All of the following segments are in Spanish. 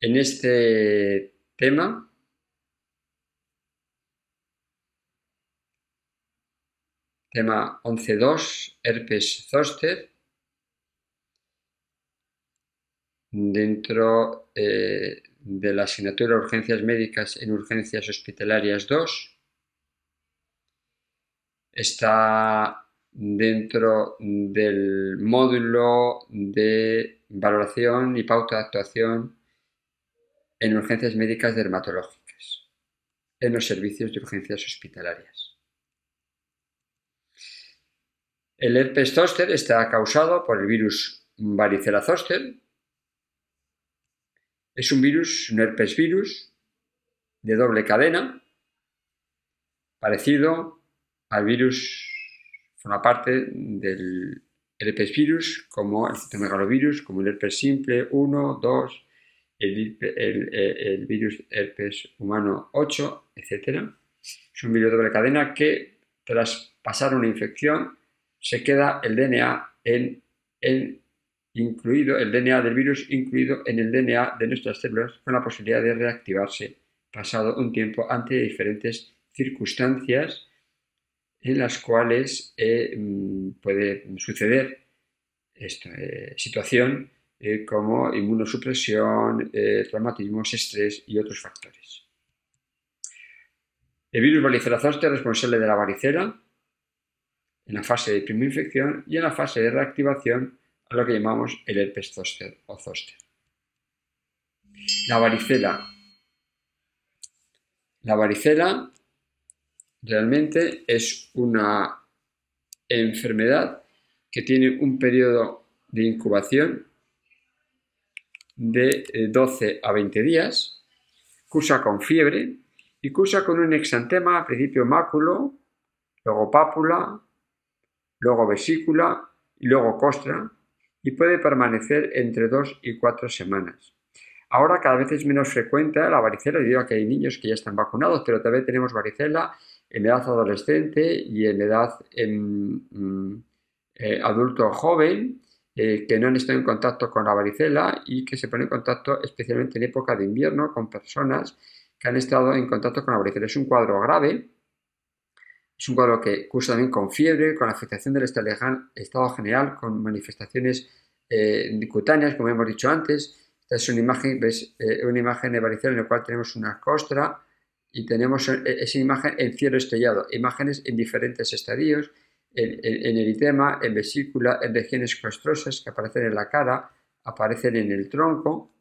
En este tema tema 11.2, herpes zoster, dentro eh, de la asignatura Urgencias Médicas en Urgencias Hospitalarias 2. Está dentro del módulo de valoración y pauta de actuación en urgencias médicas dermatológicas, en los servicios de urgencias hospitalarias. El herpes zoster está causado por el virus varicela zoster, es un virus, un herpes virus de doble cadena, parecido al virus, forma parte del herpes virus, como el citomegalovirus, como el herpes simple 1, 2, el, virus herpes humano 8, etc. Es un virus de doble cadena que tras pasar una infección se queda el DNA en, en incluido el DNA del virus incluido en el DNA de nuestras células con la posibilidad de reactivarse pasado un tiempo ante diferentes circunstancias en las cuales eh, mm, puede suceder esta eh, situación eh, como inmunosupresión, traumatismos, estrés y otros factores. El virus varicela zoster es responsable de la varicela en la fase de primera infección y en la fase de reactivación a lo que llamamos el herpes zoster o zoster. La varicela. La varicela realmente es una enfermedad que tiene un periodo de incubación de 12 eh, a 20 días, cursa con fiebre y cursa con un exantema, al principio máculo, luego pápula, luego vesícula y luego costra, y puede permanecer entre dos y cuatro semanas. Ahora cada vez es menos frecuente la varicela debido a que hay niños que ya están vacunados, pero también tenemos varicela en edad adolescente y en edad mm, eh, adulto joven eh, que no han estado en contacto con la varicela y que se ponen en contacto especialmente en época de invierno con personas que han estado en contacto con la varicela. Es un cuadro grave, es un cuadro que cursa también con fiebre, con afectación del estado general, con manifestaciones eh, cutáneas, como hemos dicho antes. Esta es una imagen, ¿ves? Eh, una imagen de varicela en la cual tenemos una costra y tenemos eh, esa imagen en cielo estrellado, imágenes en diferentes estadios, en, eritema, en vesícula, en regiones costrosas que aparecen en la cara, aparecen en el tronco,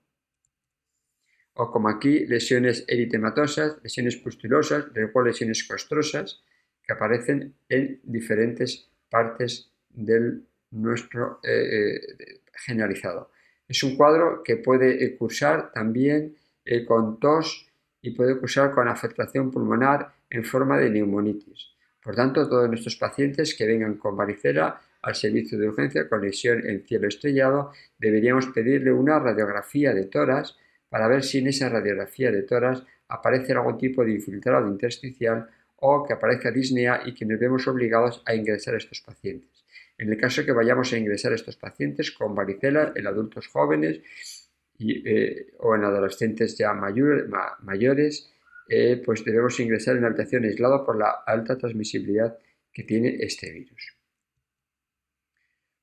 o como aquí, lesiones eritematosas, lesiones pustulosas, luego lesiones costrosas, que aparecen en diferentes partes del nuestro eh, eh, generalizado. Es un cuadro que puede cursar también eh, con tos y puede cursar con afectación pulmonar en forma de neumonitis. Por tanto, todos nuestros pacientes que vengan con varicela al servicio de urgencia con lesión en cielo estrellado, deberíamos pedirle una radiografía de toras para ver si en esa radiografía de toras aparece algún tipo de infiltrado intersticial o que aparezca disnea y que nos vemos obligados a ingresar a estos pacientes. En el caso que vayamos a ingresar a estos pacientes con varicela en adultos jóvenes eh, o en adolescentes ya mayores, eh, pues debemos ingresar en una habitación aislada por la alta transmisibilidad que tiene este virus.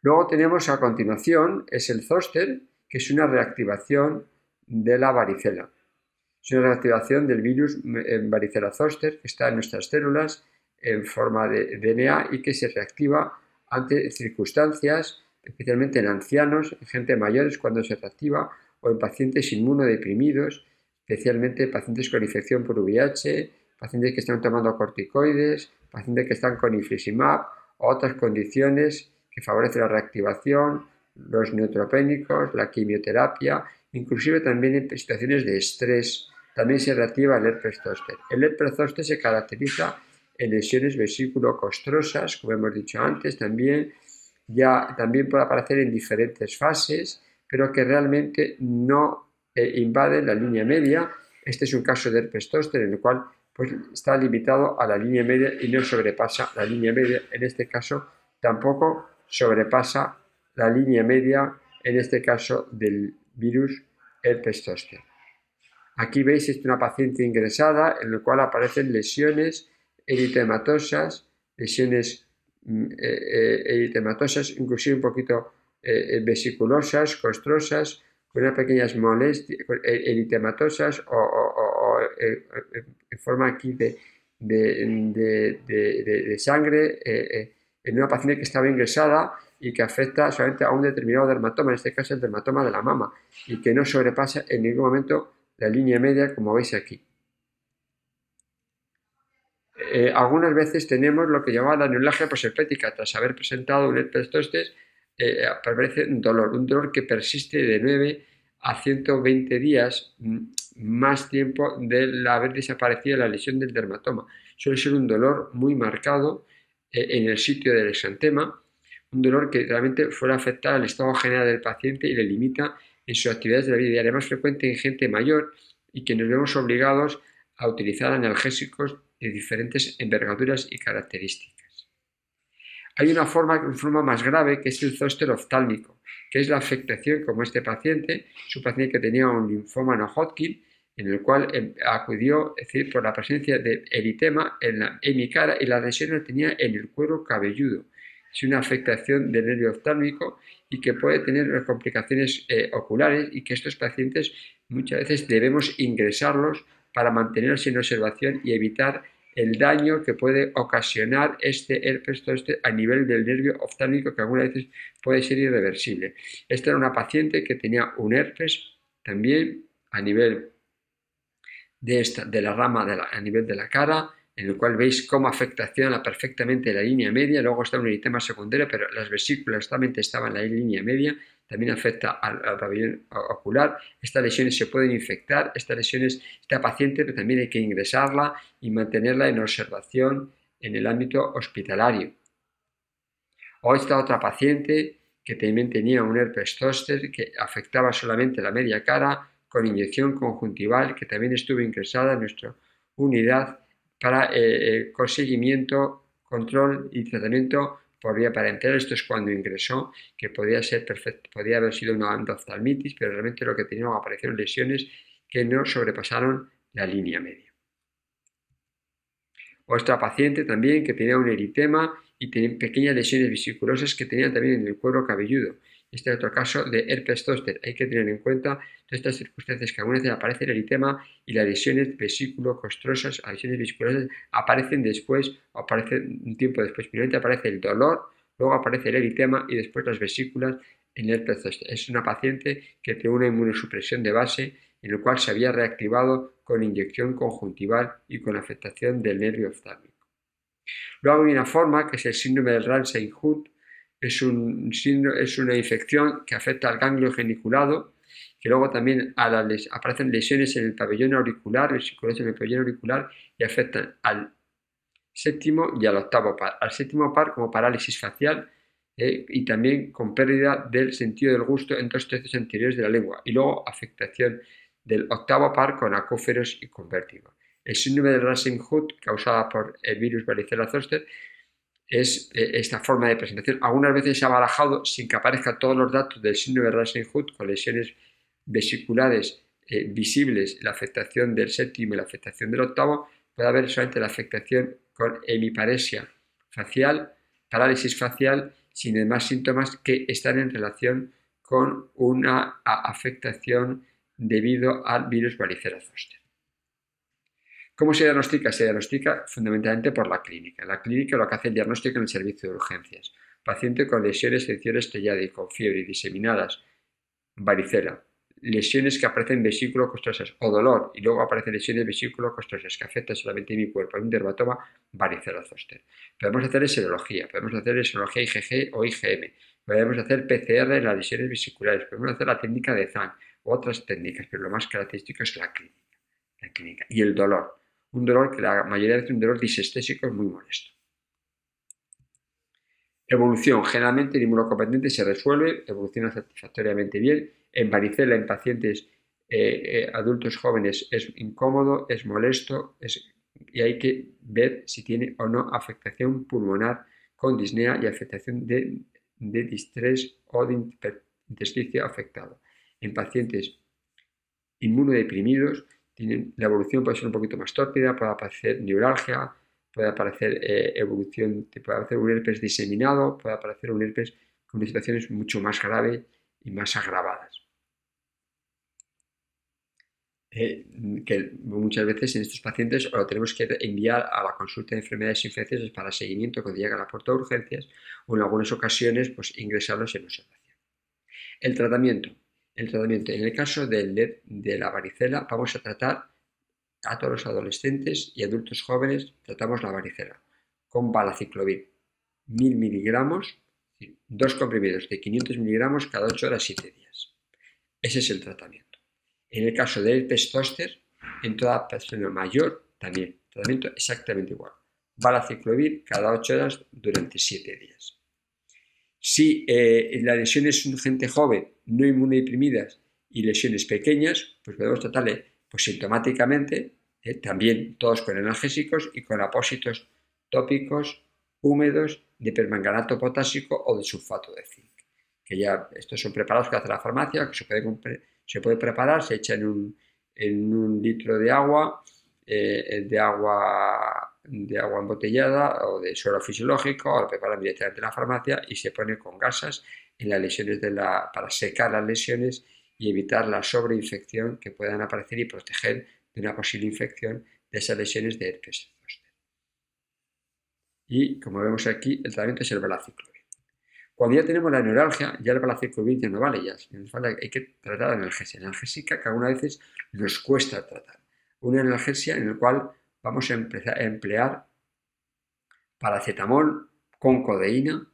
Luego tenemos a continuación es el zoster, que es una reactivación de la varicela. Es una reactivación del virus varicela zoster que está en nuestras células en forma de DNA y que se reactiva ante circunstancias, especialmente en ancianos, en gente mayores cuando se reactiva o en pacientes inmunodeprimidos, especialmente pacientes con infección por VIH, pacientes que están tomando corticoides, pacientes que están con infliximab o otras condiciones que favorecen la reactivación, los neutropénicos, la quimioterapia, inclusive también en situaciones de estrés también se reactiva el herpes zóster. El herpes zóster se caracteriza en lesiones vesículo-costrosas, como hemos dicho antes, también, ya, también puede aparecer en diferentes fases, pero que realmente no eh, invaden la línea media. Este es un caso de herpes zóster en el cual pues, está limitado a la línea media y no sobrepasa la línea media. En este caso tampoco sobrepasa la línea media, en este caso del virus herpes zóster. Aquí veis es una paciente ingresada en la cual aparecen lesiones eritematosas, lesiones mm, eh, eh, eritematosas, inclusive un poquito eh, vesiculosas, costrosas, unas pequeñas molestias, eritematosas o, en forma aquí de, de, sangre en una paciente que estaba ingresada y que afecta solamente a un determinado dermatoma, en este caso el dermatoma de la mama, y que no sobrepasa en ningún momento la línea media como veis aquí. Eh, algunas veces tenemos lo que llamamos la neuralgia posherpética. Tras haber presentado un herpes eh, aparece un dolor, un dolor que persiste de 9 a 120 días mm, más tiempo de haber desaparecido la lesión del dermatoma. Suele ser un dolor muy marcado eh, en el sitio del exantema, un dolor que realmente fuera afectar al estado general del paciente y le limita en sus actividades de la vida diaria, más frecuente en gente mayor y que nos vemos obligados a utilizar analgésicos de diferentes envergaduras y características. Hay una forma, una forma más grave que es el zóster oftálmico, que es la afectación como este paciente, su paciente que tenía un linfoma no Hodgkin, en el cual em, acudió es decir, por la presencia de eritema en, la, mi cara y la lesión la tenía en el cuero cabelludo. Es una afectación del nervio oftálmico y que puede tener complicaciones eh, oculares y que estos pacientes muchas veces debemos ingresarlos para mantenerlos en observación y evitar el daño que puede ocasionar este herpes este a nivel del nervio oftálmico que algunas veces puede ser irreversible. Esta era una paciente que tenía un herpes también a nivel de, esta, de la rama a nivel de la cara, en el cual veis cómo afectaciona perfectamente la línea media, luego está un eritema secundario, pero las vesículas solamente estaban en la línea media, también afecta al, pabellón ocular, estas lesiones se pueden infectar, estas lesiones, esta paciente pero también hay que ingresarla y mantenerla en observación en el ámbito hospitalario. O esta otra paciente que también tenía un herpes zoster que afectaba solamente la media cara con inyección conjuntival que también estuvo ingresada en nuestra unidad para eh, eh seguimiento, control y tratamiento por vía parenteral. Esto es cuando ingresó, que podía, ser perfecto, podía haber sido una endoftalmitis, pero realmente lo que tenía aparecieron lesiones que no sobrepasaron la línea media. Otra paciente también que tenía un eritema y tenía pequeñas lesiones vesiculosas que tenían también en el cuero cabelludo. Este es otro caso de herpes zóster. Hay que tener en cuenta todas estas circunstancias que algunas veces aparece el eritema y las lesiones vesículo-costrosas, las lesiones vesiculosas aparecen después o aparecen un tiempo después. Primero aparece el dolor, luego aparece el eritema y después las vesículas en herpes zóster. Es una paciente que tiene una inmunosupresión de base en el cual se había reactivado con inyección conjuntival y con afectación del nervio oftálmico. Luego hay una forma que es el síndrome del Ramsay-Hunt, es, un, es una infección que afecta al ganglio geniculado, que luego también aparecen lesiones en el pabellón auricular, en el pabellón auricular y afectan al séptimo y al octavo par. Al séptimo par como parálisis facial eh, y también con pérdida del sentido del gusto en dos tercios anteriores de la lengua y luego afectación del octavo par con acóferos y con vértigo. El síndrome de Rasen-Hood causada por el virus varicela zoster es eh, esta forma de presentación. Algunas veces se ha barajado sin que aparezcan todos los datos del síndrome de Rasen-Hood con lesiones vesiculares eh, visibles, la afectación del séptimo y la afectación del octavo, puede haber solamente la afectación con hemiparesia facial, parálisis facial, sin demás síntomas que están en relación con una afectación debido al virus varicela zoster. ¿Cómo se diagnostica? Se diagnostica fundamentalmente por la clínica. La clínica lo que hace el diagnóstico en el servicio de urgencias. Paciente con lesiones tensiones y con fiebre diseminadas, varicela, lesiones que aparecen vesículo costrosas o dolor y luego aparecen lesiones vesículo costrosas que afectan solamente mi cuerpo, un dermatoma, varicela zoster. Podemos hacer serología, podemos hacer serología IgG o IgM, podemos hacer PCR en las lesiones vesiculares, podemos hacer la técnica de ZAN u otras técnicas, pero lo más característico es la clínica. La clínica. Y el dolor un dolor que la mayoría de veces un dolor disestésico es muy molesto. Evolución. Generalmente el inmunocompetente se resuelve, evoluciona satisfactoriamente bien. En varicela, en pacientes eh, eh, adultos jóvenes, es incómodo, es molesto y hay que ver si tiene o no afectación pulmonar con disnea y afectación de, de distrés o de intersticio afectado. En pacientes inmunodeprimidos la evolución puede ser un poquito más tórpida, puede aparecer neuralgia, puede aparecer eh, evolución, puede aparecer un herpes diseminado, puede aparecer un herpes con situaciones mucho más graves y más agravadas. Eh, que muchas veces en estos pacientes lo tenemos que enviar a la consulta de enfermedades infecciosas para seguimiento cuando llega a la puerta de urgencias o en algunas ocasiones pues ingresarlos en observación. El tratamiento. El tratamiento. En el caso de, de la varicela vamos a tratar a todos los adolescentes y adultos jóvenes, tratamos la varicela con balaciclovir, 1000 miligramos, dos comprimidos de 500 miligramos cada 8 horas 7 días. Ese es el tratamiento. En el caso del herpes zóster, en toda persona mayor, también, tratamiento exactamente igual. Balaciclovir cada 8 horas durante 7 días. Si eh, la lesión es un gente joven, no inmunodeprimidas y lesiones pequeñas, pues podemos tratarle pues sintomáticamente, eh, también todos con analgésicos y con apósitos tópicos húmedos de permanganato potásico o de sulfato de zinc. Que ya estos son preparados que hace la farmacia, que se puede, se puede preparar, se echa en un, litro de agua, eh, de agua de agua embotellada o de suero fisiológico, o lo preparan directamente en la farmacia y se pone con gasas en las lesiones para secar las lesiones y evitar la sobreinfección que puedan aparecer y proteger de una posible infección de esas lesiones de herpes. Y como vemos aquí, el tratamiento es el balaciclovir. Cuando ya tenemos la neuralgia, ya el balaciclovir ya no vale, ya hay que tratar la analgesia. La analgésica que algunas veces nos cuesta tratar. Una analgesia en la cual vamos a empezar a emplear paracetamol con codeína.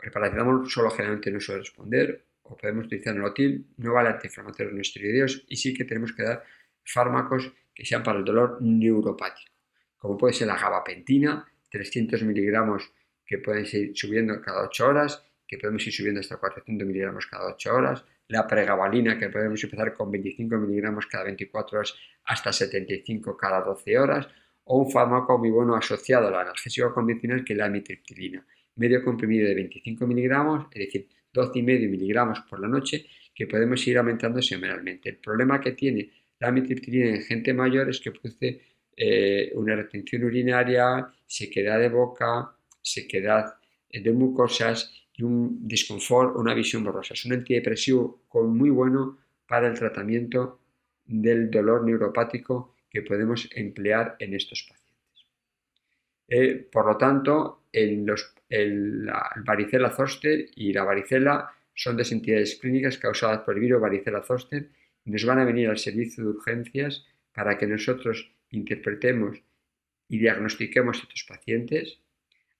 El paracetamol solo generalmente no suele responder, o podemos utilizar nolotil, no vale antiinflamatorio no esteroideos y sí que tenemos que dar fármacos que sean para el dolor neuropático, como puede ser la gabapentina, 300 miligramos que pueden ir subiendo cada 8 horas, que podemos ir subiendo hasta 400 miligramos cada 8 horas, la pregabalina que podemos empezar con 25 miligramos cada 24 horas hasta 75 cada 12 horas, o un fármaco muy bueno asociado al analgésico convencional que es la amitriptilina, medio comprimido de 25 miligramos, es decir, 12,5 miligramos por la noche, que podemos ir aumentando semanalmente. El problema que tiene la amitriptilina en gente mayor es que produce eh, una retención urinaria, sequedad de boca, sequedad de mucosas y un disconfort, una visión borrosa. Es un antidepresivo muy bueno para el tratamiento del dolor neuropático que podemos emplear en estos pacientes. Eh, por lo tanto, el, la varicela zoster y la varicela son dos entidades clínicas causadas por el virus varicela zoster nos van a venir al servicio de urgencias para que nosotros interpretemos y diagnostiquemos a estos pacientes.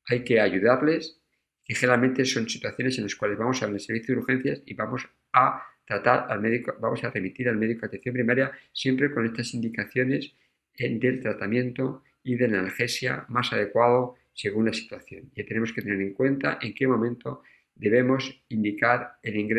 Hay que ayudarles y generalmente son situaciones en las cuales vamos al servicio de urgencias y vamos a tratar al médico, vamos a remitir al médico de atención primaria siempre con estas indicaciones del tratamiento y de analgesia más adecuado según la situación. Y tenemos que tener en cuenta en qué momento debemos indicar el ingreso